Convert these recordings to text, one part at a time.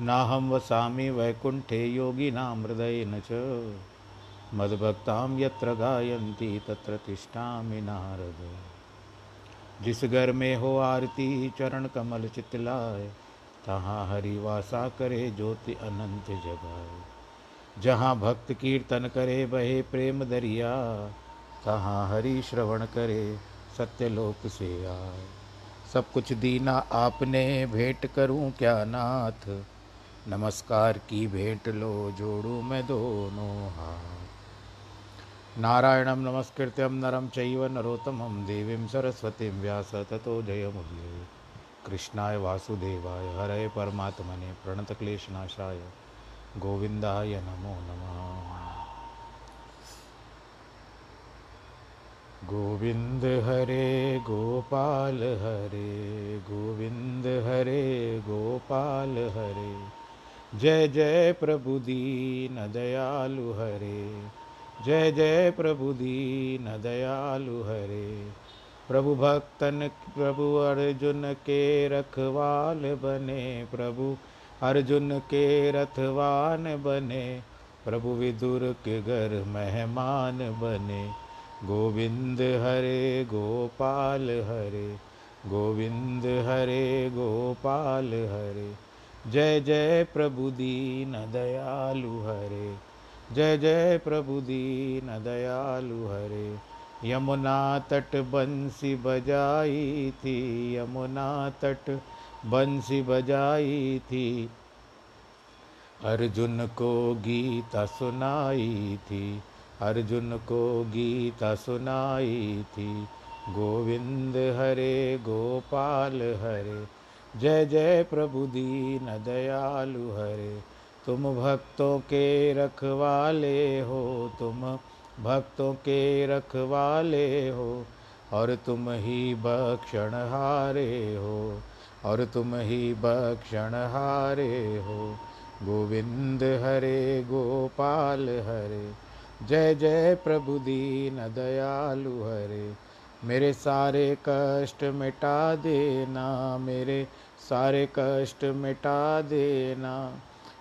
नाहं वसामि वैकुण्ठे योगिनां हृदयेन च। मद्भक्तां यत्र गायन्ति तत्र तिष्ठामि नारद। जिस घर में हो आरती, चरण कमल चितलाय, तहाँ हरि वासा करे ज्योति अनंत जगाए जहाँ भक्त कीर्तन करे, बहे प्रेम दरिया, तहाँ हरि श्रवण करे सत्यलोक से आए सब कुछ दीना आपने, भेंट करूँ क्या नाथ? नमस्कार की भेंट लो जोड़ू मैं दोनों हाथ। नारायणं नमस्कृत्यं नरं चैव नरोत्तमं देवीं सरस्वतीं व्यास ततो जयमुदीरये कृष्णाय वासुदेवाय हरे परमात्मने प्रणतक्लेशनाशाय गोविन्दाय नमो नमः। गोविंद हरे गोपाल हरे गोविन्द हरे गोपाल हरे। जय जय प्रभु दीन दयालु हरे। जय जय प्रभु दीन दयालु हरे। प्रभु भक्तन, प्रभु अर्जुन के रखवाल बने। प्रभु अर्जुन के रथवान बने। प्रभु विदुर के घर मेहमान बने। गोविंद हरे, गोपाल हरे। गोविंद हरे, गोपाल हरे। जय जय प्रभु दीन दयालु हरे। जय जय प्रभु दीन दयालु हरे। यमुना तट बंसी बजाई थी, यमुना तट बंसी बजाई थी। अर्जुन को गीता सुनाई थी, अर्जुन को गीता सुनाई थी। गोविंद हरे, गोपाल हरे। जय जय प्रभु दीन दयालु हरे। तुम भक्तों के रखवाले हो, तुम भक्तों के रखवाले हो, और तुम ही बक्षण हारे हो, और तुम ही बक्षण हारे हो। गोविंद हरे, गोपाल हरे, जय जय प्रभु दीन दयालु हरे। मेरे सारे कष्ट मिटा देना, मेरे सारे कष्ट मिटा देना,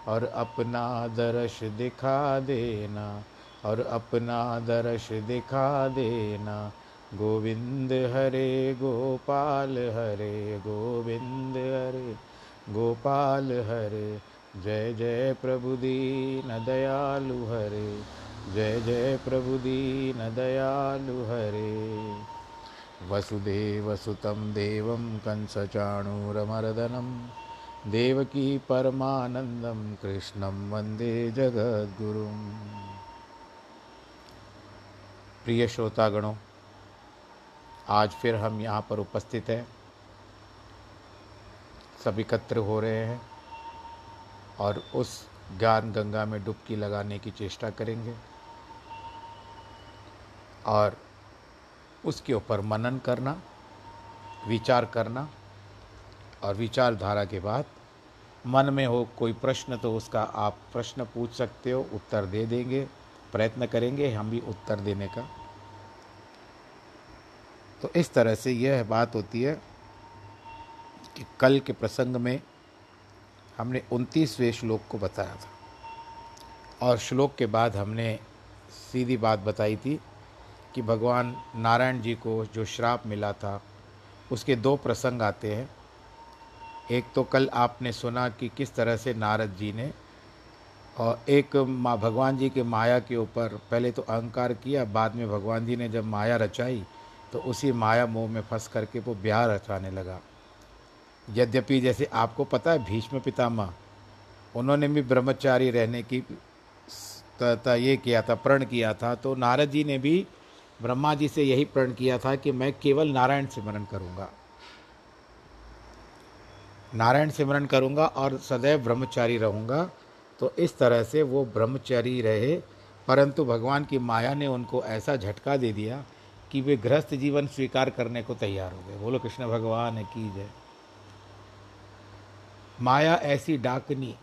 और अपना दर्श दिखा देना, और अपना दर्श दिखा देना। गोविंद हरे गोपाल हरे, गोविंद हरे गोपाल हरे, जय जय प्रभु दीन दयालु हरे, जय जय प्रभु दीन दयालु हरे। वसुदेवसुतं देवं कंसचाणूरमर्दनं, देवकी परमानन्दं कृष्णं वंदे जगद्गुरुम्। प्रिय श्रोतागणों, आज फिर हम यहाँ पर उपस्थित हैं। सब एकत्र हो रहे हैं और उस ज्ञान गंगा में डुबकी लगाने की चेष्टा करेंगे। और उसके ऊपर मनन करना, विचार करना और विचारधारा के बाद मन में हो कोई प्रश्न तो उसका आप प्रश्न पूछ सकते हो, उत्तर दे देंगे, प्रयत्न करेंगे हम भी उत्तर देने का। तो इस तरह से यह बात होती है कि कल के प्रसंग में हमने उनतीसवें श्लोक को बताया था और श्लोक के बाद हमने सीधी बात बताई थी कि भगवान नारायण जी को जो श्राप मिला था, उसके दो प्रसंग आते हैं। एक तो कल आपने सुना कि किस तरह से नारद जी ने, और एक माँ भगवान जी के माया के ऊपर पहले तो अहंकार किया, बाद में भगवान जी ने जब माया रचाई तो उसी माया मोह में फंस करके वो ब्याह रचाने लगा। यद्यपि जैसे आपको पता है, भीष्म पितामह, उन्होंने भी ब्रह्मचारी रहने की ये किया था, प्रण किया था तो नारद जी ने भी ब्रह्मा जी से यही प्रण किया था कि मैं केवल नारायण सिमरन करूँगा। नारायण सिमरन करूँगा और सदैव ब्रह्मचारी रहूँगा तो इस तरह से वो ब्रह्मचारी रहे। परंतु भगवान की माया ने उनको ऐसा झटका दे दिया कि वे गृहस्थ जीवन स्वीकार करने को तैयार हो गए। बोलो, कृष्ण भगवान की जय माया ऐसी डाकनी,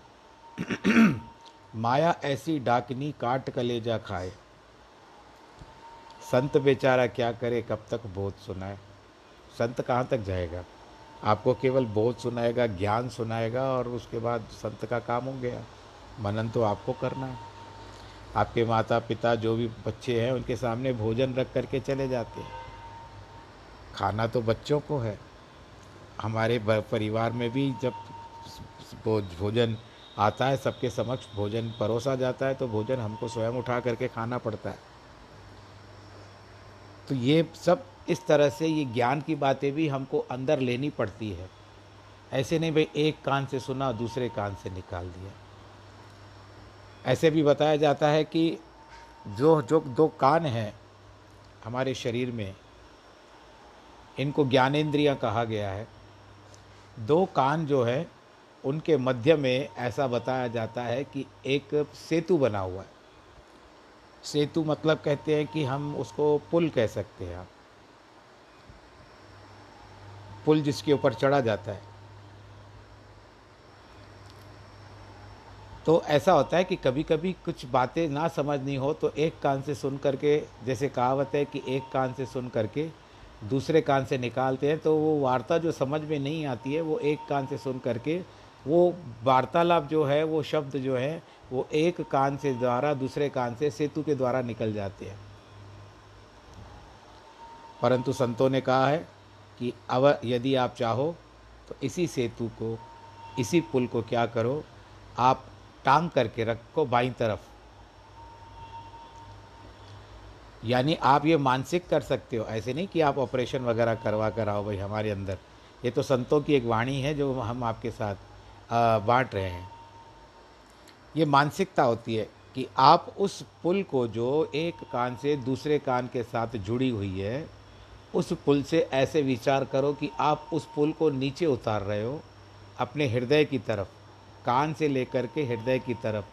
माया ऐसी डाकनी काट कलेजा खाए। संत बेचारा क्या करे, कब तक बोध सुनाए? संत कहाँ तक जाएगा? आपको केवल बोध सुनाएगा, ज्ञान सुनाएगा और उसके बाद संत का काम हो गया। मनन तो आपको करना है। आपके माता पिता जो भी बच्चे हैं, उनके सामने भोजन रख करके चले जाते हैं। खाना तो बच्चों को है। हमारे परिवार में भी जब भोजन आता है, सबके समक्ष भोजन परोसा जाता है तो भोजन हमको स्वयं उठा करके खाना पड़ता है। तो ये सब इस तरह से ये ज्ञान की बातें भी हमको अंदर लेनी पड़ती है। ऐसे नहीं भाई, एक कान से सुना, दूसरे कान से निकाल दिया। ऐसे भी बताया जाता है कि जो जो दो कान हैं हमारे शरीर में, इनको ज्ञानेंद्रियाँ कहा गया है। दो कान जो है, उनके मध्य में ऐसा बताया जाता है कि एक सेतु बना हुआ है। सेतु मतलब कहते हैं कि हम उसको पुल कह सकते हैं आप। पुल जिसके ऊपर चढ़ा जाता है। तो ऐसा होता है कि कभी कभी कुछ बातें ना समझनी हो तो एक कान से सुन करके, जैसे कहावत है कि एक कान से सुन करके दूसरे कान से निकालते हैं तो वो वार्ता जो समझ में नहीं आती है, वो एक कान से सुन करके वो वार्तालाप जो है, वो शब्द जो है, वो एक कान से द्वारा, दूसरे कान से सेतु के द्वारा निकल जाते हैं। परंतु संतों ने कहा है कि अब यदि आप चाहो तो इसी सेतु को, इसी पुल को क्या करो, आप टांग करके रखो बाई तरफ़। यानी आप ये मानसिक कर सकते हो। ऐसे नहीं कि आप ऑपरेशन वगैरह करवा कर आओ भाई हमारे अंदर। ये तो संतों की एक वाणी है जो हम आपके साथ बांट रहे हैं। ये मानसिकता होती है कि आप उस पुल को जो एक कान से दूसरे कान के साथ जुड़ी हुई है, उस पुल से ऐसे विचार करो कि आप उस पुल को नीचे उतार रहे हो, अपने हृदय की तरफ़, कान से लेकर के हृदय की तरफ़।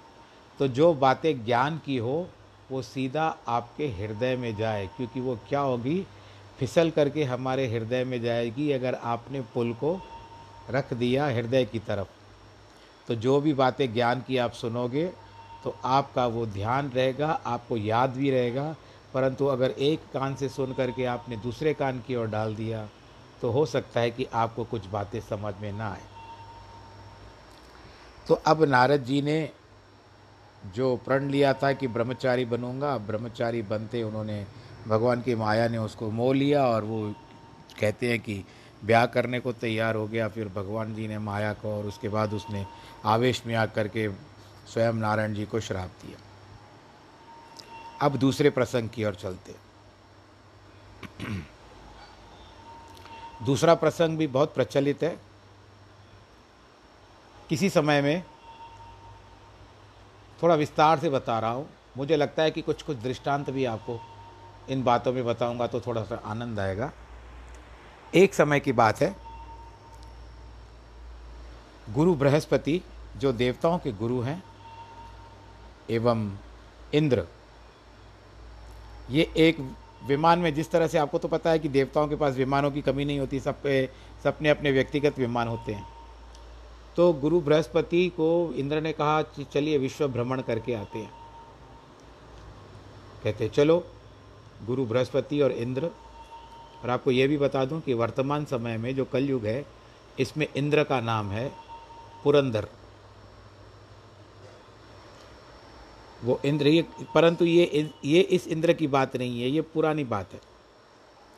तो जो बातें ज्ञान की हो, वो सीधा आपके हृदय में जाए, क्योंकि वो क्या होगी? फिसल करके हमारे हृदय में जाएगी अगर आपने पुल को रख दिया हृदय की तरफ़। तो जो भी बातें ज्ञान की आप सुनोगे तो आपका वो ध्यान रहेगा, आपको याद भी रहेगा। परंतु अगर एक कान से सुन करके आपने दूसरे कान की ओर डाल दिया तो हो सकता है कि आपको कुछ बातें समझ में ना आए। तो अब नारद जी ने जो प्रण लिया था कि ब्रह्मचारी बनूँगा, ब्रह्मचारी बनते उन्होंने, भगवान की माया ने उसको मोह लिया और वो कहते हैं कि ब्याह करने को तैयार हो गया, फिर भगवान जी ने माया को और उसके बाद उसने आवेश में आकर के स्वयं नारायण जी को श्राप दिया। अब दूसरे प्रसंग की ओर चलते। दूसरा प्रसंग भी बहुत प्रचलित है। किसी समय में थोड़ा विस्तार से बता रहा हूँ। मुझे लगता है कि कुछ कुछ दृष्टांत भी आपको इन बातों में बताऊँगा तो थोड़ा सा आनंद आएगा। एक समय की बात है। गुरु बृहस्पति जो देवताओं के गुरु हैं, एवं इंद्र, ये एक विमान में जिस तरह से आपको तो पता है कि देवताओं के पास विमानों की कमी नहीं होती सब सबने अपने व्यक्तिगत विमान होते हैं। तो गुरु बृहस्पति को इंद्र ने कहा चलिए विश्व भ्रमण करके आते हैं। कहते, चलो, गुरु बृहस्पति और इंद्र और आपको ये भी बता दूँ कि वर्तमान समय में जो कलयुग है, इसमें इंद्र का नाम है पुरंदर। वो इंद्र, ये, परंतु ये ये इस इंद्र की बात नहीं है, ये पुरानी बात है।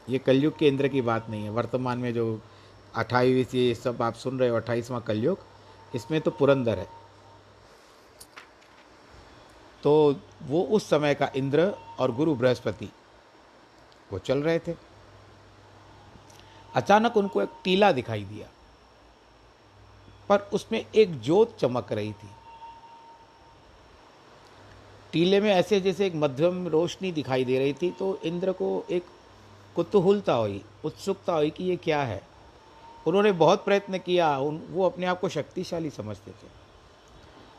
ये कलयुग के इंद्र की बात नहीं है। वर्तमान में जो अट्ठाईस ये सब आप सुन रहे हो, अट्ठाईसवां कलयुग, इसमें तो पुरंदर है। तो वो उस समय का इंद्र और गुरु बृहस्पति, वो चल रहे थे। अचानक उनको एक टीला दिखाई दिया, पर उसमें एक जोत चमक रही थी। टीले में ऐसे जैसे एक मध्यम रोशनी दिखाई दे रही थी तो इंद्र को एक कुतूहलता हुई, उत्सुकता हुई कि ये क्या है। उन्होंने बहुत प्रयत्न किया, उन, वो अपने आप को शक्तिशाली समझते थे।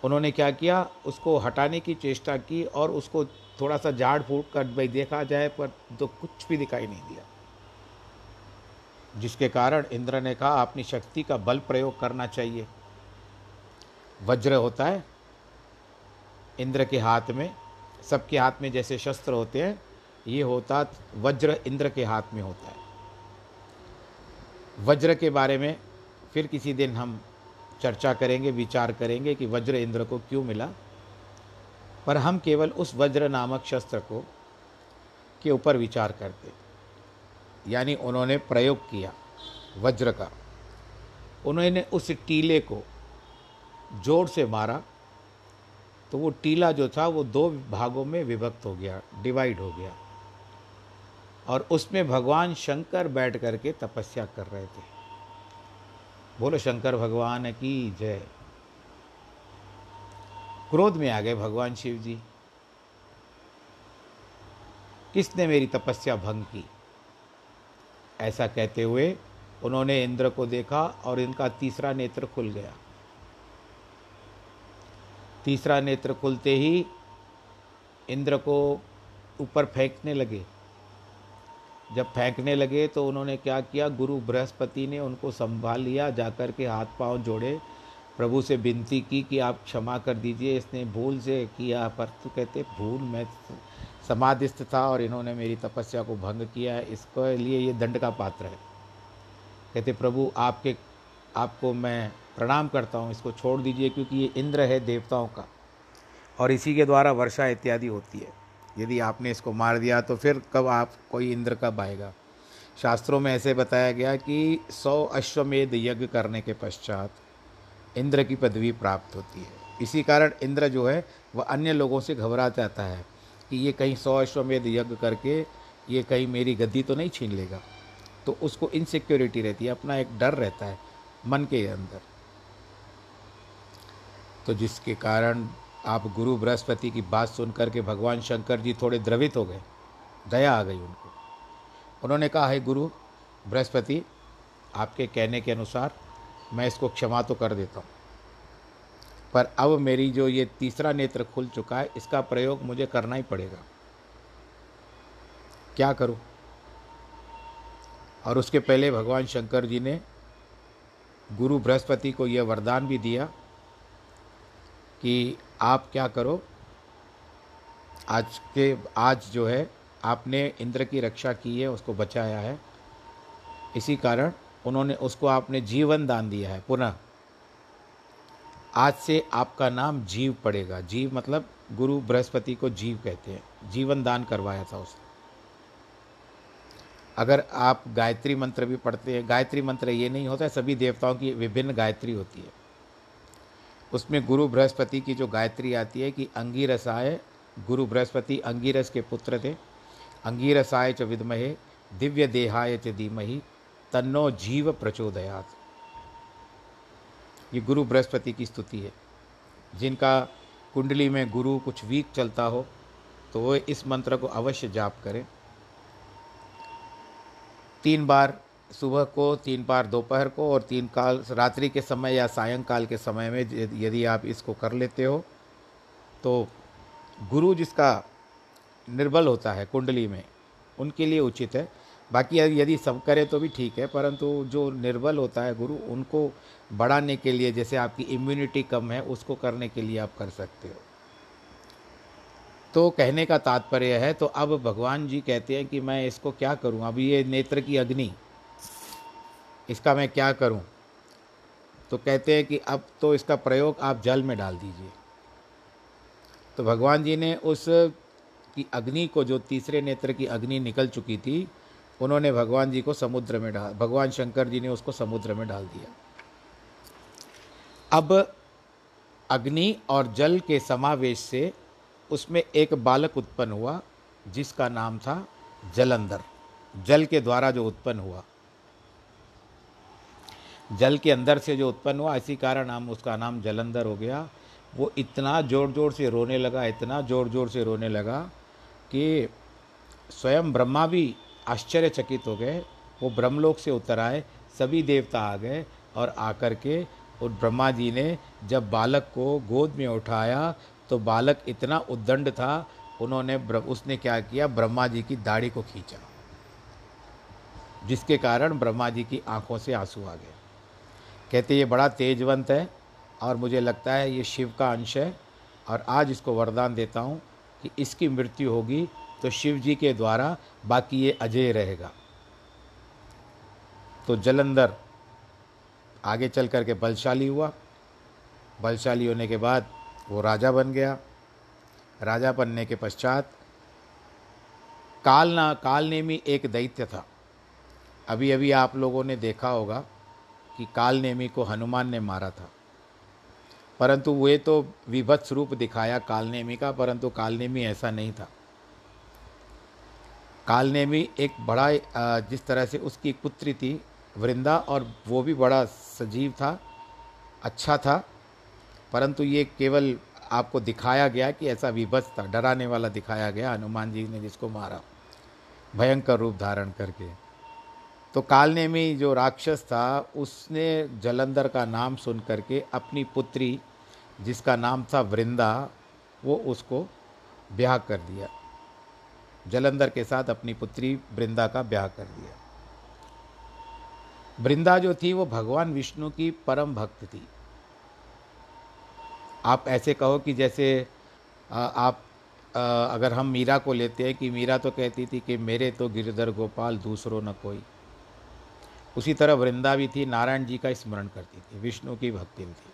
उन्होंने क्या किया, उसको हटाने की चेष्टा की और उसको थोड़ा सा झाड़ फूट कर भाई देखा जाए, पर तो कुछ भी दिखाई नहीं दिया। जिसके कारण इंद्र ने कहा, अपनी शक्ति का बल प्रयोग करना चाहिए। वज्र होता है, इंद्र के हाथ में, सबके हाथ में जैसे शस्त्र होते हैं, ये होता, वज्र इंद्र के हाथ में होता है। वज्र के बारे में फिर किसी दिन हम चर्चा करेंगे, विचार करेंगे कि वज्र इंद्र को क्यों मिला। पर हम केवल उस वज्र नामक शस्त्र को, के ऊपर विचार करते। यानी उन्होंने प्रयोग किया वज्र का। उन्होंने उस टीले को ज़ोर से मारा तो वो टीला जो था वो दो भागों में विभक्त हो गया, डिवाइड हो गया। और उसमें भगवान शंकर बैठ करके तपस्या कर रहे थे। बोलो, शंकर भगवान की जय। क्रोध में आ गए भगवान शिव जी। किसने मेरी तपस्या भंग की? ऐसा कहते हुए उन्होंने इंद्र को देखा और इनका तीसरा नेत्र खुल गया। तीसरा नेत्र खुलते ही इंद्र को ऊपर फेंकने लगे। जब फेंकने लगे तो उन्होंने क्या किया? गुरु बृहस्पति ने उनको संभाल लिया, जाकर के हाथ पाँव जोड़े प्रभु से विनती की कि आप क्षमा कर दीजिए। इसने भूल से किया, पर तो कहते, भूल मैं समाधिस्थ था और इन्होंने मेरी तपस्या को भंग किया है। इसके लिए ये दंड का पात्र है। कहते, प्रभु, आपके, आपको मैं प्रणाम करता हूँ। इसको छोड़ दीजिए क्योंकि ये इंद्र है देवताओं का और इसी के द्वारा वर्षा इत्यादि होती है। यदि आपने इसको मार दिया तो फिर कब आप कोई इंद्र कब आएगा शास्त्रों में ऐसे बताया गया कि सौ अश्वमेध यज्ञ करने के पश्चात इंद्र की पदवी प्राप्त होती है। इसी कारण इंद्र जो है, वह अन्य लोगों से घबरा जाता है कि ये कहीं सौ अश्वमेध यज्ञ करके ये कहीं मेरी गद्दी तो नहीं छीन लेगा। तो उसको इनसिक्योरिटी रहती है, अपना एक डर रहता है मन के अंदर। तो जिसके कारण आप गुरु बृहस्पति की बात सुन करके भगवान शंकर जी थोड़े द्रवित हो गए, दया आ गई उनको। उन्होंने कहा, है गुरु, बृहस्पति, आपके कहने के अनुसार मैं इसको क्षमा तो कर देता हूँ। पर अब मेरी जो ये तीसरा नेत्र खुल चुका है, इसका प्रयोग मुझे करना ही पड़ेगा। क्या करूँ? और उसके पहले भगवान शंकर जी ने गुरु बृहस्पति को यह वरदान भी दिया कि आप क्या करो, आज के, आज जो है, आपने इंद्र की रक्षा की है, उसको बचाया है। इसी कारण उन्होंने उसको आपने जीवन दान दिया है, पुनः। आज से आपका नाम जीव पड़ेगा। जीव मतलब गुरु बृहस्पति को जीव कहते हैं। जीवन दान करवाया था उसने। अगर आप गायत्री मंत्र भी पढ़ते हैं, गायत्री मंत्र ये नहीं होता है, सभी देवताओं की विभिन्न गायत्री होती है। उसमें गुरु बृहस्पति की जो गायत्री आती है कि अंगीरसाय, गुरु बृहस्पति अंगीरस के पुत्र थे। अंगीरसाय च विद्महे, दिव्य देहाय च धीमहि तन्नो जीव प्रचोदयात। ये गुरु बृहस्पति की स्तुति है। जिनका कुंडली में गुरु कुछ वीक चलता हो तो वो इस मंत्र को अवश्य जाप करें। तीन बार सुबह को, तीन बार दोपहर को और तीन काल, रात्रि के समय या सायंकाल के समय में यदि आप इसको कर लेते हो तो गुरु जिसका निर्बल होता है कुंडली में, उनके लिए उचित है। बाकी यदि सब करे तो भी ठीक है, परंतु जो निर्बल होता है गुरु, उनको बढ़ाने के लिए जैसे आपकी इम्यूनिटी कम है, उसको करने के लिए आप कर सकते हो। तो कहने का तात्पर्य है तो अब भगवान जी कहते हैं कि मैं इसको क्या करूँ? अब ये नेत्र की अग्नि, इसका मैं क्या करूँ? तो कहते हैं कि अब तो इसका प्रयोग आप जल में डाल दीजिए। तो भगवान जी ने उस की अग्नि को, जो तीसरे नेत्र की अग्नि निकल चुकी थी उन्होंने भगवान जी को समुद्र में डाल, भगवान शंकर जी ने उसको समुद्र में डाल दिया। अब अग्नि और जल के समावेश से उसमें एक बालक उत्पन्न हुआ, जिसका नाम था जलंधर। जल के द्वारा जो उत्पन्न हुआ। जल के अंदर से जो उत्पन्न हुआ, इसी कारण हम उसका नाम जलंधर हो गया। वो इतना ज़ोर ज़ोर से रोने लगा, इतना ज़ोर ज़ोर से रोने लगा कि स्वयं ब्रह्मा भी आश्चर्यचकित हो गए। वो ब्रह्मलोक से उतर आए, सभी देवता आ गए और आकर के और ब्रह्मा जी ने जब बालक को गोद में उठाया तो बालक इतना उद्दंड था, उन्होंने उसने क्या किया, ब्रह्मा जी की दाढ़ी को खींचा, जिसके कारण ब्रह्मा जी की आँखों से आँसू आ गए। कहते, ये बड़ा तेजवंत है और मुझे लगता है ये शिव का अंश है और आज इसको वरदान देता हूँ कि इसकी मृत्यु होगी तो शिव जी के द्वारा बाकी ये अजय रहेगा। तो जलंधर आगे चल करके बलशाली हुआ। बलशाली होने के बाद वो राजा बन गया। राजा बनने के पश्चात कालना, कालनेमी एक दैत्य था। अभी अभी आप लोगों ने देखा होगा कि कालनेमी को हनुमान ने मारा था। परंतु वे तो विभत्स रूप दिखाया कालनेमी का, परंतु कालनेमी ऐसा नहीं था। कालनेमी एक बड़ा जिस तरह से उसकी पुत्री थी, वृंदा, और वो भी बड़ा सजीव था अच्छा था, परंतु ये केवल आपको दिखाया गया कि ऐसा विभत्स था, डराने वाला दिखाया गया, हनुमान जी ने जिसको मारा, भयंकर रूप धारण करके। तो कालनेमी जो राक्षस था, उसने जलंधर का नाम सुन करके अपनी पुत्री, जिसका नाम था वृंदा, वो उसको ब्याह कर दिया। जलंधर के साथ अपनी पुत्री वृंदा का ब्याह कर दिया। वृंदा जो थी, वो भगवान विष्णु की परम भक्त थी। आप ऐसे कहो कि जैसे आप अगर हम मीरा को लेते हैं कि मीरा तो कहती थी कि मेरे तो गिरधर गोपाल दूसरों न कोई। उसी तरह वृंदा भी थी, नारायण जी का स्मरण करती थी, विष्णु की भक्ति थी।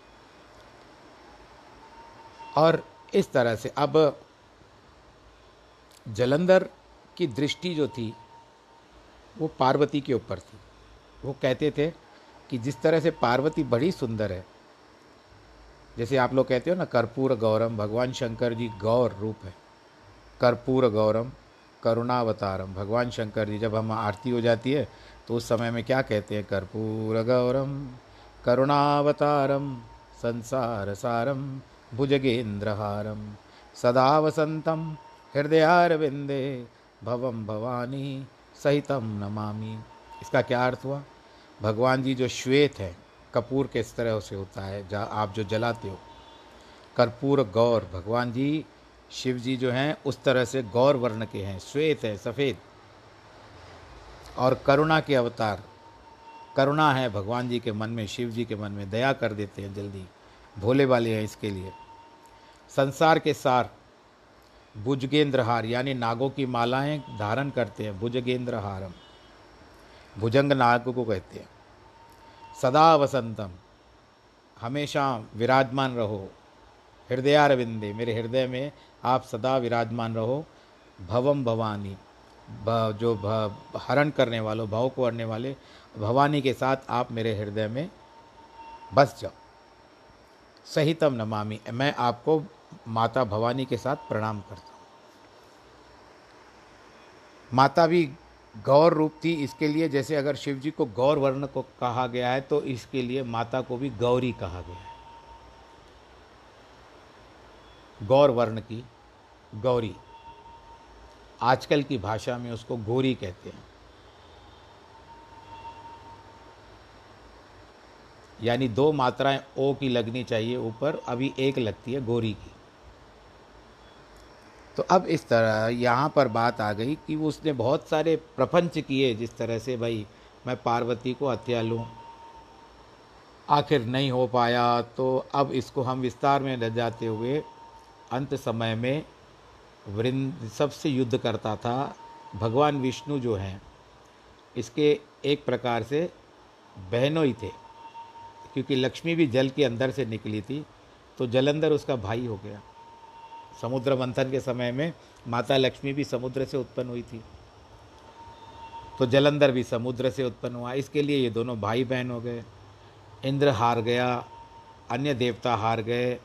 और इस तरह से, अब जलंधर की दृष्टि जो थी, वो पार्वती के ऊपर थी। वो कहते थे कि जिस तरह से पार्वती बड़ी सुंदर है, जैसे आप लोग कहते हो ना, कर्पूर गौरम, भगवान शंकर जी गौर रूप है। कर्पूर गौरम, करुणावतारम, भगवान शंकर जी, जब हम आरती हो जाती है तो उस समय में क्या कहते हैं? कर्पूर गौरम, करुणावतारम, संसार सारम, भुजगेंद्रहारम, सदा वसंतम हृदयारविंदे भवम भवानी सहितम नमामि। इसका क्या अर्थ हुआ? भगवान जी जो श्वेत है, कपूर किस तरह से होता है, जा आप जो जलाते हो, कर्पूर गौर, भगवान जी, शिव जी जो हैं, उस तरह से गौर वर्ण के हैं, श्वेत है, सफ़ेद। और करुणा के अवतार, करुणा है भगवान जी के मन में, शिव जी के मन में, दया कर देते हैं जल्दी, भोले वाले हैं इसके लिए। संसार के सार भुजगेंद्रहार, यानी नागों की मालाएँ धारण करते हैं भुजगेंद्र हारम भुजंग नाग को कहते हैं। सदा वसंतम, हमेशा विराजमान रहो। हृदयारविंदे, मेरे हृदय में आप सदा विराजमान रहो। भवम भवानी जो हरण करने वालों, भाव को हरने वाले, भवानी के साथ आप मेरे हृदय में बस जाओ। सहितम नमामि। मैं आपको माता भवानी के साथ प्रणाम करता हूँ। माता भी गौर रूप थी इसके लिए, जैसे अगर शिव जी को गौर वर्ण को कहा गया है तो इसके लिए माता को भी गौरी कहा गया है। गौर वर्ण की गौरी। आजकल की भाषा में उसको गोरी कहते हैं। यानी दो मात्राएँ ओ की लगनी चाहिए ऊपर, अभी एक लगती है गोरी की। तो अब इस तरह यहाँ पर बात आ गई कि उसने बहुत सारे प्रपंच किए जिस तरह से भाई मैं पार्वती को हत्या लूँ। आखिर नहीं हो पाया तो अब इसको हम विस्तार में रह जाते हुए अंत समय में वृंद सबसे युद्ध करता था, भगवान विष्णु जो हैं, इसके एक प्रकार से बहनों ही थे, क्योंकि लक्ष्मी भी जल के अंदर से निकली थी तो जलंधर उसका भाई हो गया। समुद्र मंथन के समय में माता लक्ष्मी भी समुद्र से उत्पन्न हुई थी। तो जलंधर भी समुद्र से उत्पन्न हुआ। इसके लिए ये दोनों भाई बहन हो गए। इंद्र हार गया, अन्य देवता हार गए।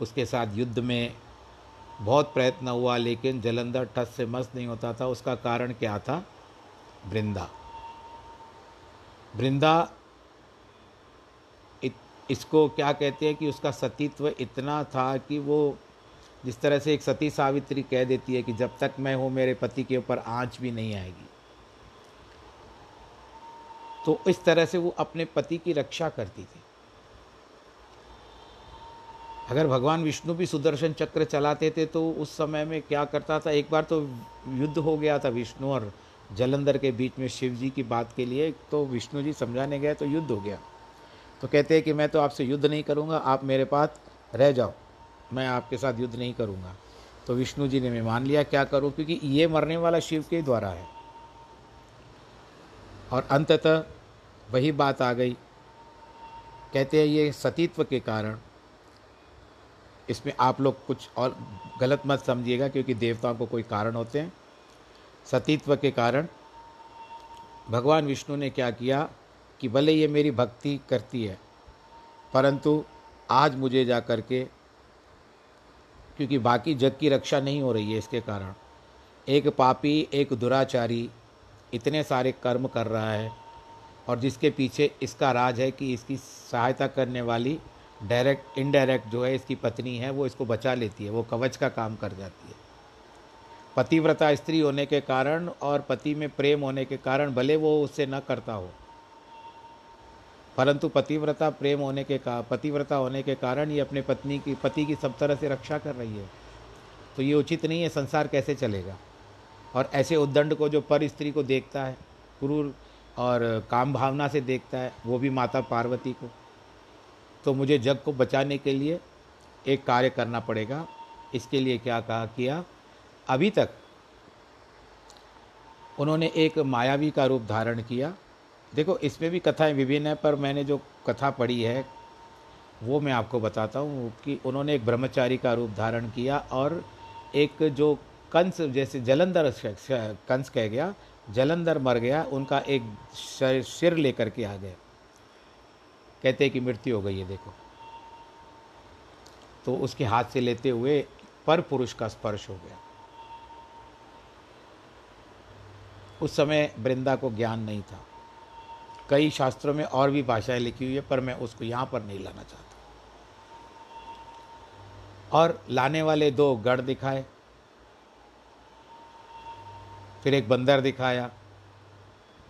उसके साथ युद्ध में बहुत प्रयत्न हुआ, लेकिन जलंधर टस से मस्त नहीं होता था। उसका कारण क्या था? वृंदा। वृंदा इसको क्या कहते हैं कि उसका सतीत्व इतना था कि वो जिस तरह से एक सती सावित्री कह देती है कि जब तक मैं हूँ, मेरे पति के ऊपर आँच भी नहीं आएगी। तो इस तरह से वो अपने पति की रक्षा करती थी। अगर भगवान विष्णु भी सुदर्शन चक्र चलाते थे तो उस समय में क्या करता था? एक बार तो युद्ध हो गया था विष्णु और जलंधर के बीच में शिव जी की बात के लिए तो विष्णु जी समझाने गए तो युद्ध हो गया। तो कहते हैं कि मैं तो आपसे युद्ध नहीं करूँगा, आप मेरे पास रह जाओ। मैं आपके साथ युद्ध नहीं करूँगा। तो विष्णु जी ने मैं मान लिया, क्या करूँ? क्योंकि ये मरने वाला शिव के द्वारा है। और अंततः वही बात आ गई। कहते हैं, ये सतीत्व के कारण। इसमें आप लोग कुछ और गलत मत समझिएगा, क्योंकि देवताओं को कोई कारण होते हैं। सतीत्व के कारण भगवान विष्णु ने क्या किया कि भले ये मेरी भक्ति करती है, परंतु आज मुझे जा कर के क्योंकि बाकी जग की रक्षा नहीं हो रही है इसके कारण। एक पापी, एक दुराचारी इतने सारे कर्म कर रहा है और जिसके पीछे इसका राज है कि इसकी सहायता करने वाली डायरेक्ट, इनडायरेक्ट जो है इसकी पत्नी है, वो इसको बचा लेती है, वो कवच का काम कर जाती है। पतिव्रता स्त्री होने के कारण और पति में प्रेम होने के कारण, भले वो उससे न करता हो परंतु पतिव्रता प्रेम होने के का, पतिव्रता होने के कारण ये अपने पत्नी की, पति की सब तरह से रक्षा कर रही है। तो ये उचित नहीं है, संसार कैसे चलेगा? और ऐसे उद्दंड को जो पर स्त्री को देखता है, क्रूर और काम भावना से देखता है, वो भी माता पार्वती को। तो मुझे जग को बचाने के लिए एक कार्य करना पड़ेगा। इसके लिए क्या कहा किया? अभी तक उन्होंने एक मायावी का रूप धारण किया। देखो, इसमें भी कथाएँ विभिन्न हैं, पर मैंने जो कथा पढ़ी है, वो मैं आपको बताता हूँ कि उन्होंने एक ब्रह्मचारी का रूप धारण किया और एक जो कंस, जैसे जलंधर कंस कह गया, जलंधर मर गया, उनका एक सिर लेकर के आ गए कहते कि मृत्यु हो गई है, देखो। तो उसके हाथ से लेते हुए पर पुरुष का स्पर्श हो गया। उस समय वृंदा को ज्ञान नहीं था। कई शास्त्रों में और भी भाषाएँ लिखी हुई है, पर मैं उसको यहाँ पर नहीं लाना चाहता। और लाने वाले दो गढ़ दिखाए, फिर एक बंदर दिखाया,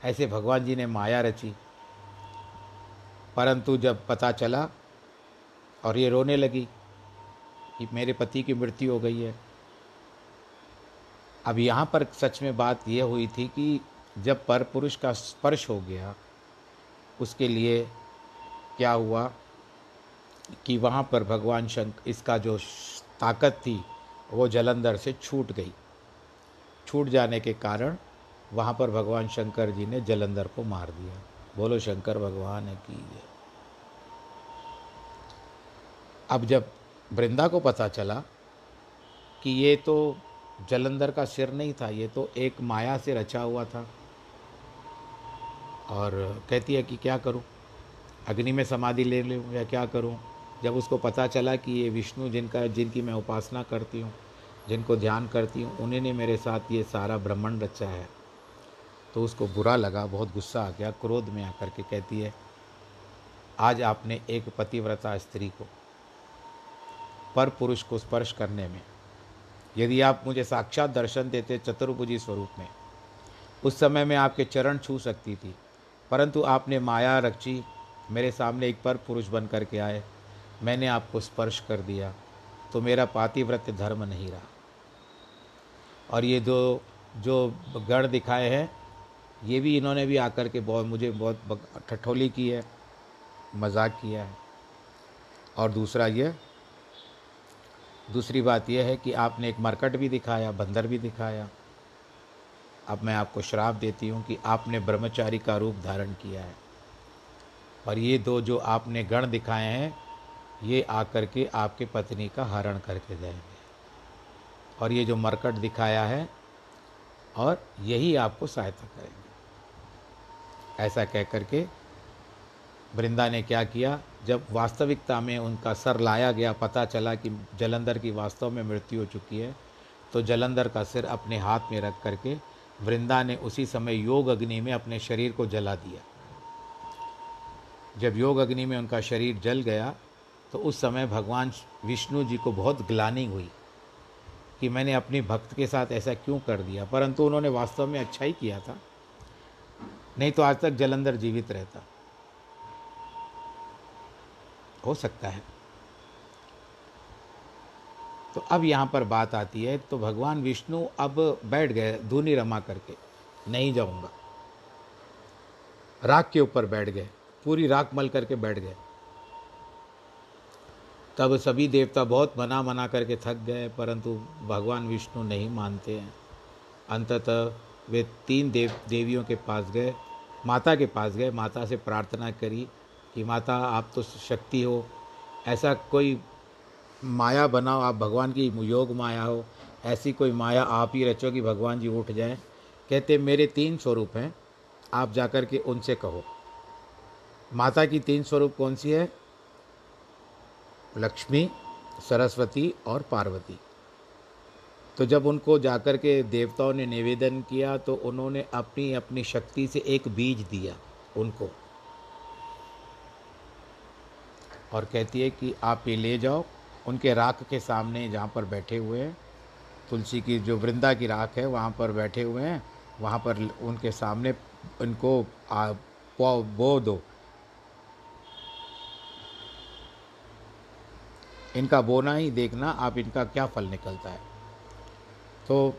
ऐसे भगवान जी ने माया रची। परंतु जब पता चला और ये रोने लगी कि मेरे पति की मृत्यु हो गई है, अब यहाँ पर सच में बात यह हुई थी कि जब पर पुरुष का स्पर्श हो गया उसके लिए क्या हुआ कि वहाँ पर भगवान शंक, इसका जो ताकत थी, वो जलंधर से छूट गई। छूट जाने के कारण वहाँ पर भगवान शंकर जी ने जलंधर को मार दिया। बोलो, शंकर भगवान की अब जब वृंदा को पता चला कि ये तो जलंधर का सिर नहीं था, ये तो एक माया से रचा हुआ था और कहती है कि क्या करूँ? अग्नि में समाधि ले लूँ या क्या करूँ? जब उसको पता चला कि ये विष्णु जिनका, जिनकी मैं उपासना करती हूँ, जिनको ध्यान करती हूँ, उन्हीं ने मेरे साथ ये सारा ब्रह्मांड रचा है। तो उसको बुरा लगा, बहुत गुस्सा आ गया, क्रोध में आकर के कहती है, आज आपने एक पतिव्रता स्त्री को, पर पुरुष को स्पर्श करने में, यदि आप मुझे साक्षात दर्शन देते चतुर्भुजी स्वरूप में, उस समय मैं आपके चरण छू सकती थी परंतु आपने माया रची, मेरे सामने एक पर पुरुष बन कर के आए। मैंने आपको स्पर्श कर दिया तो मेरा पातिव्रत्य धर्म नहीं रहा। और ये दो, जो गढ़ दिखाए हैं, ये भी इन्होंने भी आकर के बहुत, मुझे बहुत ठठोली की है, मज़ाक किया है। और दूसरा ये, दूसरी बात यह है कि आपने एक मरकट भी दिखाया, बंदर भी दिखाया अब मैं आपको श्राप देती हूँ कि आपने ब्रह्मचारी का रूप धारण किया है। और ये दो जो आपने गण दिखाए हैं, ये आकर के आपके पत्नी का हरण करके जाएँगे और ये जो मरकट दिखाया है, और यही आपको सहायता करेंगे। ऐसा कह करके वृंदा ने क्या किया, जब वास्तविकता में उनका सर लाया गया, पता चला कि जलंधर की वास्तव में मृत्यु हो चुकी है तो जलंधर का सिर अपने हाथ में रख करके वृंदा ने उसी समय योग अग्नि में अपने शरीर को जला दिया। जब योग अग्नि में उनका शरीर जल गया तो उस समय भगवान विष्णु जी को बहुत ग्लानी हुई कि मैंने अपनी भक्त के साथ ऐसा क्यों कर दिया? परंतु उन्होंने वास्तव में अच्छा ही किया था। नहीं तो आज तक जलंधर जीवित रहता। हो सकता है। तो अब यहाँ पर बात आती है तो भगवान विष्णु अब बैठ गए धूनी रमा करके, नहीं जाऊँगा। राख के ऊपर बैठ गए, पूरी राख मल करके बैठ गए। तब सभी देवता बहुत मना मना करके थक गए, परंतु भगवान विष्णु नहीं मानते हैं। अंततः वे तीन देव, देवियों के पास गए, माता के पास गए, माता से प्रार्थना करी कि, माता, आप तो शक्ति हो, ऐसा कोई माया बनाओ, आप भगवान की योग माया हो, ऐसी कोई माया आप ही रचो कि भगवान जी उठ जाएँ। कहते, मेरे तीन स्वरूप हैं, आप जाकर के उनसे कहो। माता की तीन स्वरूप कौन सी है? लक्ष्मी, सरस्वती और पार्वती। तो जब उनको जाकर के देवताओं ने निवेदन किया तो उन्होंने अपनी अपनी शक्ति से एक बीज दिया उनको। और कहती है कि आप ये ले जाओ उनके राख के सामने जहाँ पर बैठे हुए हैं। तुलसी की जो वृंदा की राख है, वहाँ पर बैठे हुए हैं। वहाँ पर उनके सामने उनको बो दो। इनका बोना ही देखना आप इनका क्या फल निकलता है। तो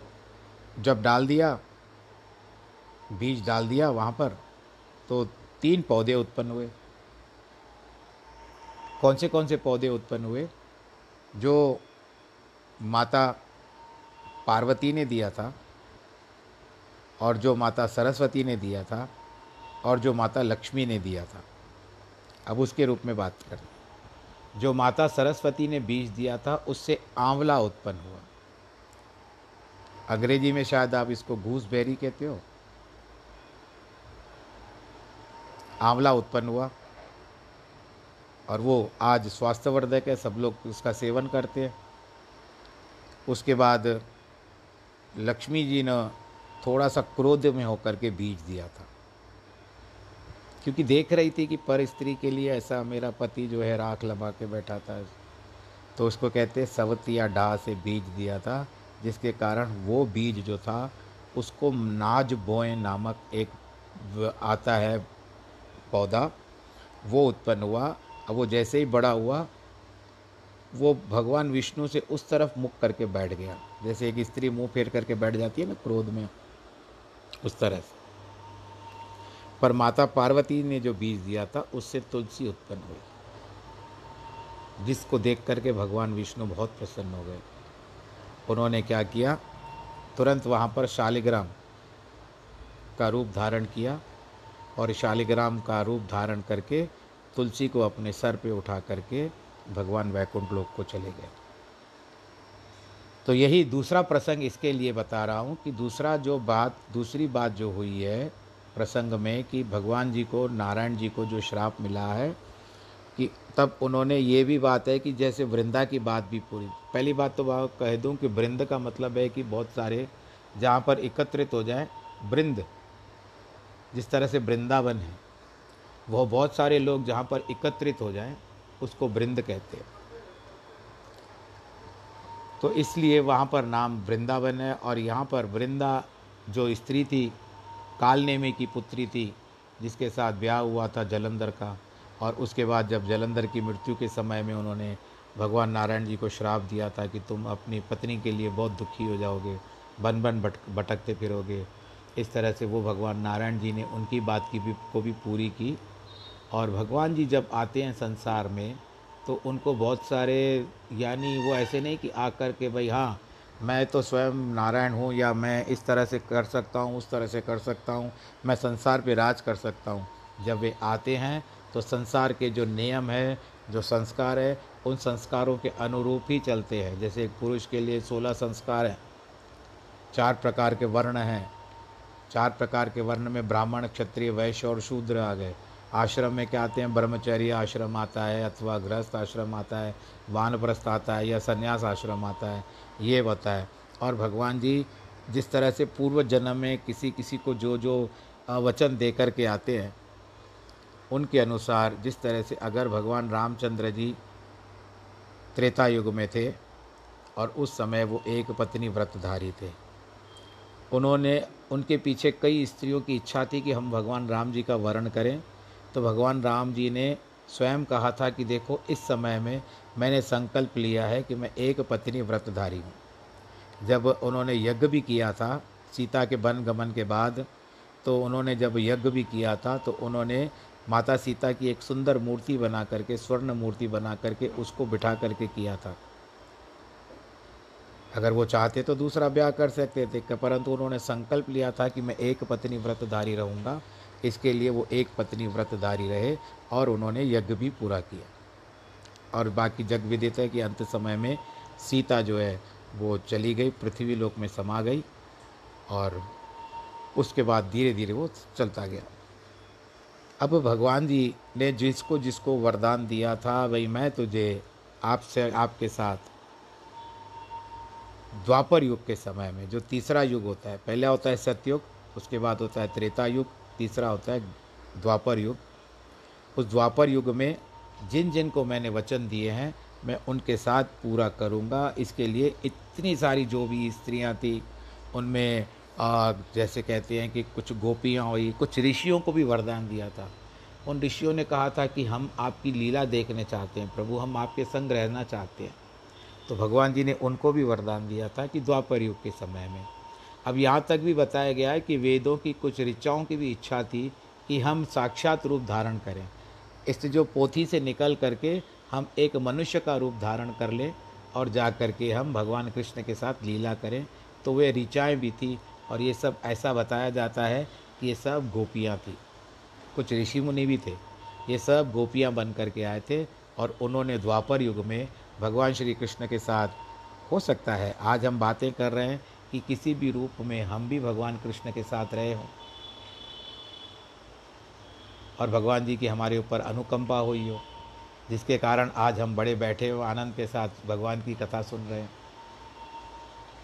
जब डाल दिया, बीज डाल दिया वहाँ पर तो तीन पौधे उत्पन्न हुए। कौन से कौन से पौधे उत्पन्न हुए? जो माता पार्वती ने दिया था और जो माता सरस्वती ने दिया था और जो माता लक्ष्मी ने दिया था। अब उसके रूप में बात करें जो माता सरस्वती ने बीज दिया था, उससे आंवला उत्पन्न हुआ। अंग्रेज़ी में शायद आप इसको घूस घूसबेरी कहते हो। आंवला उत्पन्न हुआ। और वो आज स्वास्थ्यवर्धक है, सब लोग उसका सेवन करते हैं। उसके बाद लक्ष्मी जी ने थोड़ा सा क्रोध में होकर के बीज दिया था। क्योंकि देख रही थी कि पर स्त्री के लिए ऐसा मेरा पति जो है राख लगा के बैठा था तो उसको कहते सवतिया डा से बीज दिया था, जिसके कारण वो बीज जो था, उसको नाज बोए नामक एक आता है पौधा, वो उत्पन्न हुआ। अब वो जैसे ही बड़ा हुआ, वो भगवान विष्णु से उस तरफ़ मुख करके बैठ गया। जैसे एक स्त्री मुँह फेर करके बैठ जाती है ना क्रोध में, उस तरह से। पर माता पार्वती ने जो बीज दिया था, उससे तुलसी उत्पन्न हुई। जिसको देख करके भगवान विष्णु बहुत प्रसन्न हो गए। उन्होंने क्या किया? तुरंत वहाँ पर शालिग्राम का रूप धारण किया और शालिग्राम का रूप धारण करके तुलसी को अपने सर पे उठा करके भगवान वैकुंठ लोक को चले गए। तो यही दूसरा प्रसंग इसके लिए बता रहा हूँ कि दूसरा जो बात, दूसरी बात जो हुई है प्रसंग में कि भगवान जी को, नारायण जी को जो श्राप मिला है कि तब उन्होंने ये भी बात है कि जैसे वृंदा की बात भी पूरी, पहली बात तो वह कह दूँ कि वृंद का मतलब है कि बहुत सारे जहाँ पर एकत्रित हो जाए, वृंद, जिस तरह से वृंदावन है। वह बहुत सारे लोग जहाँ पर एकत्रित हो जाएँ, उसको वृंद कहते हैं। तो इसलिए वहाँ पर नाम वृंदावन है और यहाँ पर वृंदा जो स्त्री थी, कालनेमी की पुत्री थी, जिसके साथ ब्याह हुआ था जलंधर का, और उसके बाद जब जलंधर की मृत्यु के समय में उन्होंने भगवान नारायण जी को श्राप दिया था कि तुम अपनी पत्नी के लिए बहुत दुखी हो जाओगे, बन बन भटकते फिरोगे, इस तरह से वो भगवान नारायण जी ने उनकी बात की भी, को भी पूरी की। और भगवान जी जब आते हैं संसार में तो उनको बहुत सारे, यानी वो ऐसे नहीं कि आकर के भाई हाँ मैं तो स्वयं नारायण हूँ या मैं इस तरह से कर सकता हूँ, उस तरह से कर सकता हूँ, मैं संसार पे राज कर सकता हूँ। जब वे आते हैं तो संसार के जो नियम है, जो संस्कार है, उन संस्कारों के अनुरूप ही चलते हैं। जैसे एक पुरुष के लिए सोलह संस्कार हैं, चार प्रकार के वर्ण हैं, चार प्रकार के वर्ण में ब्राह्मण, क्षत्रिय, वैश्य और शूद्र आ गए। आश्रम में क्या आते हैं? ब्रह्मचर्य आश्रम आता है, अथवा गृहस्थ आश्रम आता है, वानप्रस्थ आता है, या संन्यास आश्रम आता है, ये होता है। और भगवान जी जिस तरह से पूर्व जन्म में किसी किसी को जो जो वचन दे कर के आते हैं, उनके अनुसार जिस तरह से अगर भगवान रामचंद्र जी त्रेता युग में थे और उस समय वो एक पत्नी व्रतधारी थे, उन्होंने उनके पीछे कई स्त्रियों की इच्छा थी कि हम भगवान राम जी का वर्ण करें। तो भगवान राम जी ने स्वयं कहा था कि देखो, इस समय में मैंने संकल्प लिया है कि मैं एक पत्नी व्रतधारी हूँ। जब उन्होंने यज्ञ भी किया था, सीता के वन गमन के बाद तो उन्होंने जब यज्ञ भी किया था तो उन्होंने माता सीता की एक सुंदर मूर्ति बना करके, स्वर्ण मूर्ति बना करके उसको बिठा करके किया था। अगर वो चाहते तो दूसरा ब्याह कर सकते थे, परंतु उन्होंने संकल्प लिया था कि मैं एक पत्नी व्रतधारी रहूँगा। इसके लिए वो एक पत्नी व्रतधारी रहे और उन्होंने यज्ञ भी पूरा किया। और बाकी जग विदित है कि अंत समय में सीता जो है, वो चली गई, पृथ्वी लोक में समा गई और उसके बाद धीरे धीरे वो चलता गया। अब भगवान जी ने जिसको जिसको वरदान दिया था भाई मैं तुझे आपसे, आपके साथ द्वापर युग के समय में, जो तीसरा युग होता है, पहला होता है सतयुग, उसके बाद होता है त्रेता युग तीसरा होता है द्वापर युग। उस द्वापर युग में जिन जिन को मैंने वचन दिए हैं, मैं उनके साथ पूरा करूँगा। इसके लिए इतनी सारी जो भी स्त्रियाँ थी, उनमें जैसे कहते हैं कि कुछ गोपियाँ हुई, कुछ ऋषियों को भी वरदान दिया था। उन ऋषियों ने कहा था कि हम आपकी लीला देखने चाहते हैं, प्रभु, हम आपके संग रहना चाहते हैं। तो भगवान जी ने उनको भी वरदान दिया था कि द्वापर युग के समय में। अब यहाँ तक भी बताया गया है कि वेदों की कुछ ऋचाओं की भी इच्छा थी कि हम साक्षात रूप धारण करें। इस जो पोथी से निकल करके हम एक मनुष्य का रूप धारण कर लें और जा कर के हम भगवान कृष्ण के साथ लीला करें तो वे ऋचाएँ भी थी और ये सब ऐसा बताया जाता है कि ये सब गोपियाँ थी। कुछ ऋषि मुनि भी थे। ये सब गोपियाँ बन करके आए थे और उन्होंने द्वापर युग में भगवान श्री कृष्ण के साथ, हो सकता है आज हम बातें कर रहे हैं कि किसी भी रूप में हम भी भगवान कृष्ण के साथ रहे हों। और भगवान जी की हमारे ऊपर अनुकंपा हुई हो, जिसके कारण आज हम बड़े बैठे हो, आनंद के साथ भगवान की कथा सुन रहे हैं।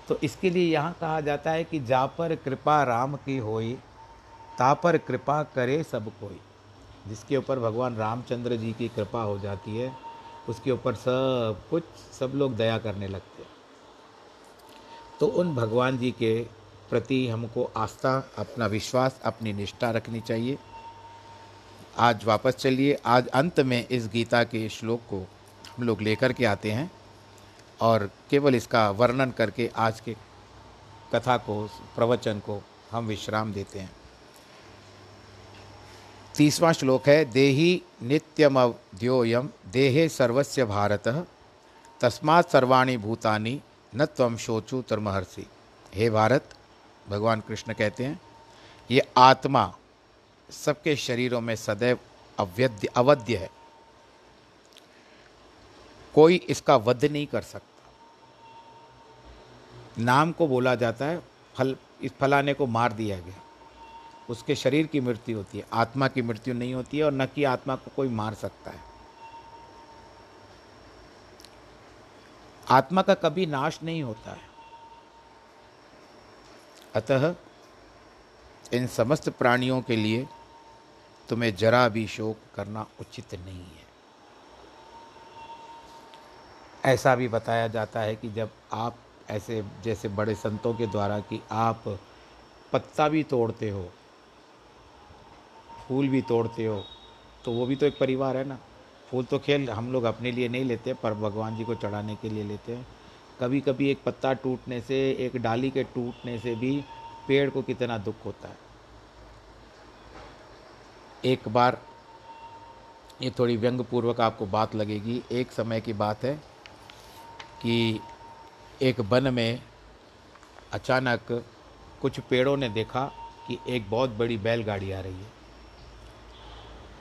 तो इसके लिए यहाँ कहा जाता है कि जा पर कृपा राम की होई, ता पर कृपा करे सब कोई। जिसके ऊपर भगवान रामचंद्र जी की कृपा हो जाती है, उसके ऊपर सब कुछ, सब लोग दया करने लगते तो उन भगवान जी के प्रति हमको आस्था, अपना विश्वास, अपनी निष्ठा रखनी चाहिए। आज वापस चलिए। आज अंत में इस गीता के श्लोक को हम लोग लेकर के आते हैं और केवल इसका वर्णन करके आज के कथा को, प्रवचन को हम विश्राम देते हैं। तीसवा श्लोक है, देही नित्यम नित्यमद्योयम देहे सर्वस्य भारत, तस्मात् सर्वाणी भूतानि न तम शोचु तर्महर्षि। हे भारत, भगवान कृष्ण कहते हैं, ये आत्मा सबके शरीरों में सदैव अवैध अवध्य है। कोई इसका वध नहीं कर सकता। नाम को बोला जाता है, फल इस फलाने को मार दिया गया। उसके शरीर की मृत्यु होती है, आत्मा की मृत्यु नहीं होती है और न कि आत्मा को कोई मार सकता है। आत्मा का कभी नाश नहीं होता है। अतः, इन समस्त प्राणियों के लिए तुम्हें जरा भी शोक करना उचित नहीं है। ऐसा भी बताया जाता है कि जब आप ऐसे, जैसे बड़े संतों के द्वारा कि आप पत्ता भी तोड़ते हो, फूल भी तोड़ते हो तो वो भी तो एक परिवार है ना? फूल तो खेल हम लोग अपने लिए नहीं लेते, पर भगवान जी को चढ़ाने के लिए लेते हैं। कभी कभी एक पत्ता टूटने से, एक डाली के टूटने से भी पेड़ को कितना दुख होता है। एक बार, ये थोड़ी व्यंगपूर्वक आपको बात लगेगी। एक समय की बात है कि एक वन में अचानक कुछ पेड़ों ने देखा कि एक बहुत बड़ी बैलगाड़ी आ रही है।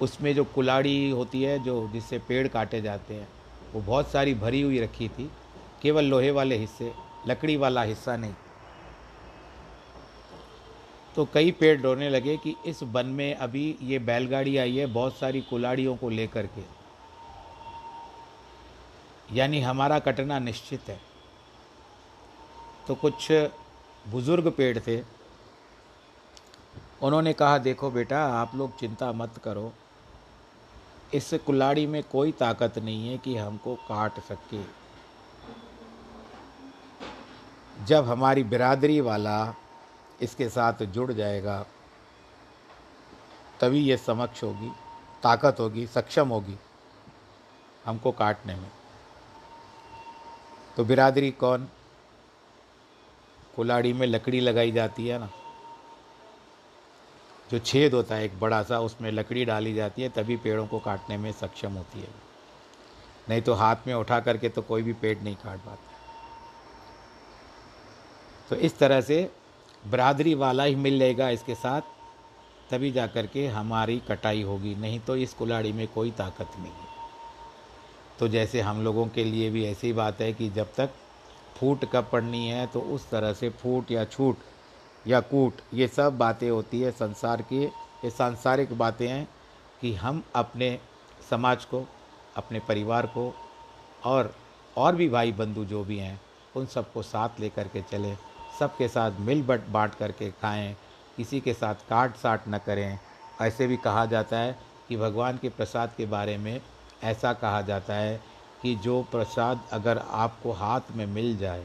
उसमें जो कुलाड़ी होती है, जो जिससे पेड़ काटे जाते हैं, वो बहुत सारी भरी हुई रखी थी, केवल लोहे वाले हिस्से, लकड़ी वाला हिस्सा नहीं। तो कई पेड़ डरने लगे कि इस वन में अभी ये बैलगाड़ी आई है, बहुत सारी कुलाड़ियों को लेकर के। यानी हमारा कटना निश्चित है। तो कुछ बुज़ुर्ग पेड़ थे। उन्होंने कहा, देखो बेटा, आप लोग चिंता मत करो। इस कुल्हाड़ी में कोई ताकत नहीं है कि हमको काट सके। जब हमारी बिरादरी वाला इसके साथ जुड़ जाएगा, तभी ये समक्ष होगी, ताकत होगी, सक्षम होगी हमको काटने में। तो बिरादरी कौन? कुलाड़ी में लकड़ी लगाई जाती है ना। जो छेद होता है एक बड़ा सा, उसमें लकड़ी डाली जाती है, तभी पेड़ों को काटने में सक्षम होती है। नहीं तो हाथ में उठा करके तो कोई भी पेड़ नहीं काट पाता। तो इस तरह से बरादरी वाला ही मिल जाएगा इसके साथ, तभी जा कर के हमारी कटाई होगी। नहीं तो इस कुलाड़ी में कोई ताकत नहीं है। तो जैसे हम लोगों के लिए भी ऐसी बात है कि जब तक फूट कब पड़नी है तो उस तरह से फूट या छूट या कूट, ये सब बातें होती है संसार की। ये सांसारिक बातें हैं कि हम अपने समाज को, अपने परिवार को और और भी भाई बंधु जो भी हैं, उन सबको साथ लेकर के चलें, सबके साथ मिल बट, बांट करके खाएँ, किसी के साथ काट साट न करें। ऐसे भी कहा जाता है कि भगवान के प्रसाद के बारे में ऐसा कहा जाता है कि जो प्रसाद अगर आपको हाथ में मिल जाए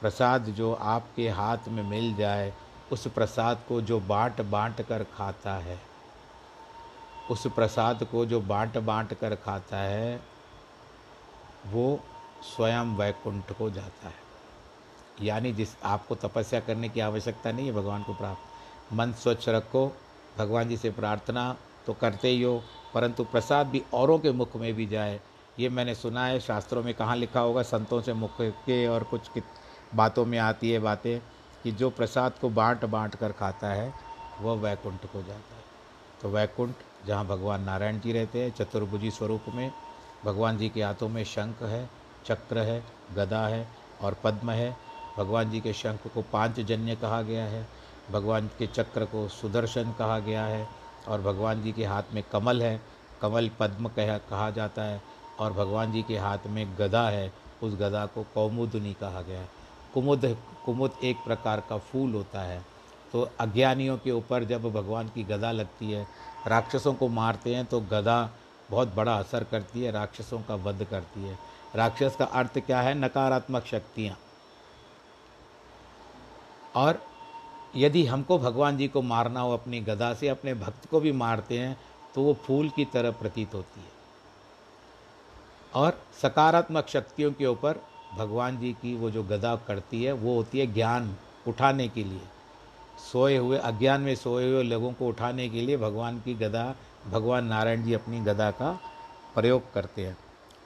प्रसाद जो आपके हाथ में मिल जाए, उस प्रसाद को जो बांट बांट कर खाता है, उस प्रसाद को जो बांट बांट कर खाता है, वो स्वयं वैकुंठ को जाता है। यानी जिस, आपको तपस्या करने की आवश्यकता नहीं है भगवान को प्राप्त। मन स्वच्छ रखो, भगवान जी से प्रार्थना तो करते ही हो, परंतु प्रसाद भी औरों के मुख में भी जाए। ये मैंने सुना है, शास्त्रों में कहाँ लिखा होगा, संतों से मुख के और कुछ बातों में आती है बातें कि जो प्रसाद को बांट बांट कर खाता है, वह वैकुंठ को जाता है। तो वैकुंठ, जहाँ भगवान नारायण जी रहते हैं, चतुर्भुजी स्वरूप में, भगवान जी के हाथों में शंख है, चक्र है, गदा है और पद्म है। भगवान जी के शंख को पाँच जन्य कहा गया है, भगवान के चक्र को सुदर्शन कहा गया है और भगवान जी के हाथ में कमल है। कमल पद्म कह, कहा जाता है और भगवान जी के हाथ में गदा है, उस गदा को कौमुदनी कहा गया है। कुमुद कुमुद एक प्रकार का फूल होता है। तो अज्ञानियों के ऊपर जब भगवान की गदा लगती है, राक्षसों को मारते हैं तो गदा बहुत बड़ा असर करती है, राक्षसों का वध करती है। राक्षस का अर्थ क्या है? नकारात्मक शक्तियाँ। और यदि हमको भगवान जी को मारना हो अपनी गदा से, अपने भक्त को भी मारते हैं तो वो फूल की तरह प्रतीत होती है। और सकारात्मक शक्तियों के ऊपर भगवान जी की वो जो गदा करती है, वो होती है ज्ञान उठाने के लिए। सोए हुए, अज्ञान में सोए हुए लोगों को उठाने के लिए भगवान की गदा, भगवान नारायण जी अपनी गदा का प्रयोग करते हैं।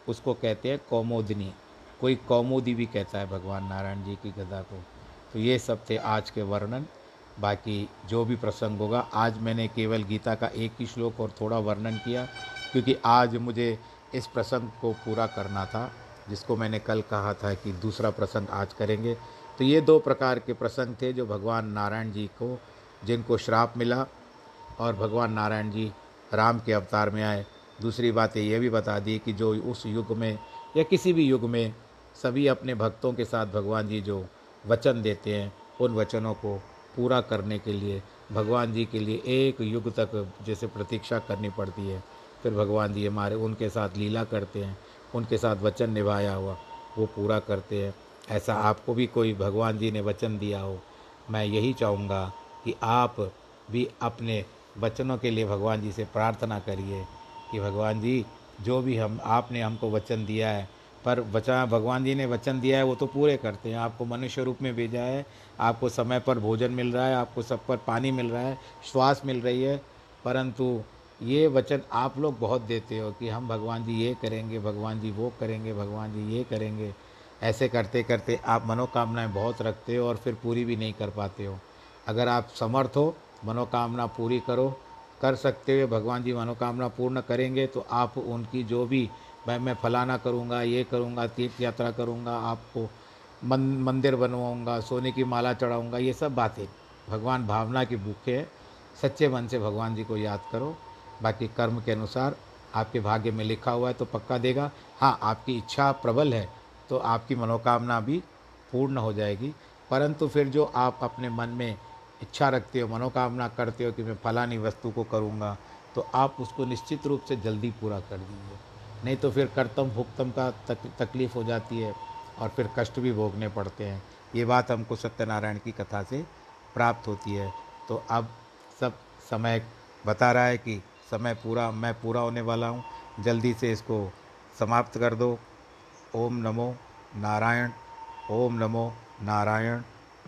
उसको कहते हैं कौमोदिनी। कोई कौमोदी भी कहता है भगवान नारायण जी की गदा को। तो ये सब थे आज के वर्णन। बाकी जो भी प्रसंग होगा, आज मैंने केवल गीता का एक ही श्लोक और थोड़ा वर्णन किया, क्योंकि आज मुझे इस प्रसंग को पूरा करना था। जिसको मैंने कल कहा था कि दूसरा प्रसंग आज करेंगे। तो ये दो प्रकार के प्रसंग थे जो भगवान नारायण जी को, जिनको श्राप मिला और भगवान नारायण जी राम के अवतार में आए। दूसरी बात ये भी बता दी कि जो उस युग में या किसी भी युग में सभी अपने भक्तों के साथ भगवान जी जो वचन देते हैं, उन वचनों को पूरा करने के लिए, भगवान जी के लिए एक युग तक जैसे प्रतीक्षा करनी पड़ती है। फिर भगवान जी हमारे, उनके साथ लीला करते हैं। उनके साथ वचन निभाया हुआ, वो पूरा करते हैं। ऐसा आपको भी कोई भगवान जी ने वचन दिया हो, मैं यही चाहूँगा कि आप भी अपने वचनों के लिए भगवान जी से प्रार्थना करिए कि भगवान जी, जो भी हम, आपने हमको वचन दिया है, पर वचन भगवान जी ने वचन दिया है, वो तो पूरे करते हैं। आपको मनुष्य रूप में भेजा है, आपको समय पर भोजन मिल रहा है, आपको सब पर पानी मिल रहा है, श्वास मिल रही है, परंतु ये वचन आप लोग बहुत देते हो कि हम भगवान जी ये करेंगे, भगवान जी वो करेंगे, भगवान जी ये करेंगे। ऐसे करते करते आप मनोकामनाएँ बहुत रखते हो और फिर पूरी भी नहीं कर पाते हो। अगर आप समर्थ हो, मनोकामना पूरी करो, कर सकते हुए भगवान जी मनोकामना पूर्ण करेंगे तो आप उनकी जो भी भाई मैं फलाना करूँगा, ये करूँगा, तीर्थ यात्रा करूँगा, आपको मन, मंदिर बनवाऊँगा, सोने की माला चढ़ाऊँगा, ये सब बातें। भगवान भावना की भूखे हैं। सच्चे मन से भगवान जी को याद करो। बाकी कर्म के अनुसार आपके भाग्य में लिखा हुआ है तो पक्का देगा। हाँ आपकी इच्छा प्रबल है तो आपकी मनोकामना भी पूर्ण हो जाएगी। परंतु फिर जो आप अपने मन में इच्छा रखते हो मनोकामना करते हो कि मैं फलानी वस्तु को करूँगा तो आप उसको निश्चित रूप से जल्दी पूरा कर दीजिए। नहीं तो फिर कर्तम भुगतम का तक, तकलीफ़ हो जाती है और फिर कष्ट भी भोगने पड़ते हैं। ये बात हमको सत्यनारायण की कथा से प्राप्त होती है। तो अब सब समय बता रहा है कि समय पूरा, मैं पूरा होने वाला हूँ। जल्दी से इसको समाप्त कर दो। ओम नमो नारायण, ओम नमो नारायण।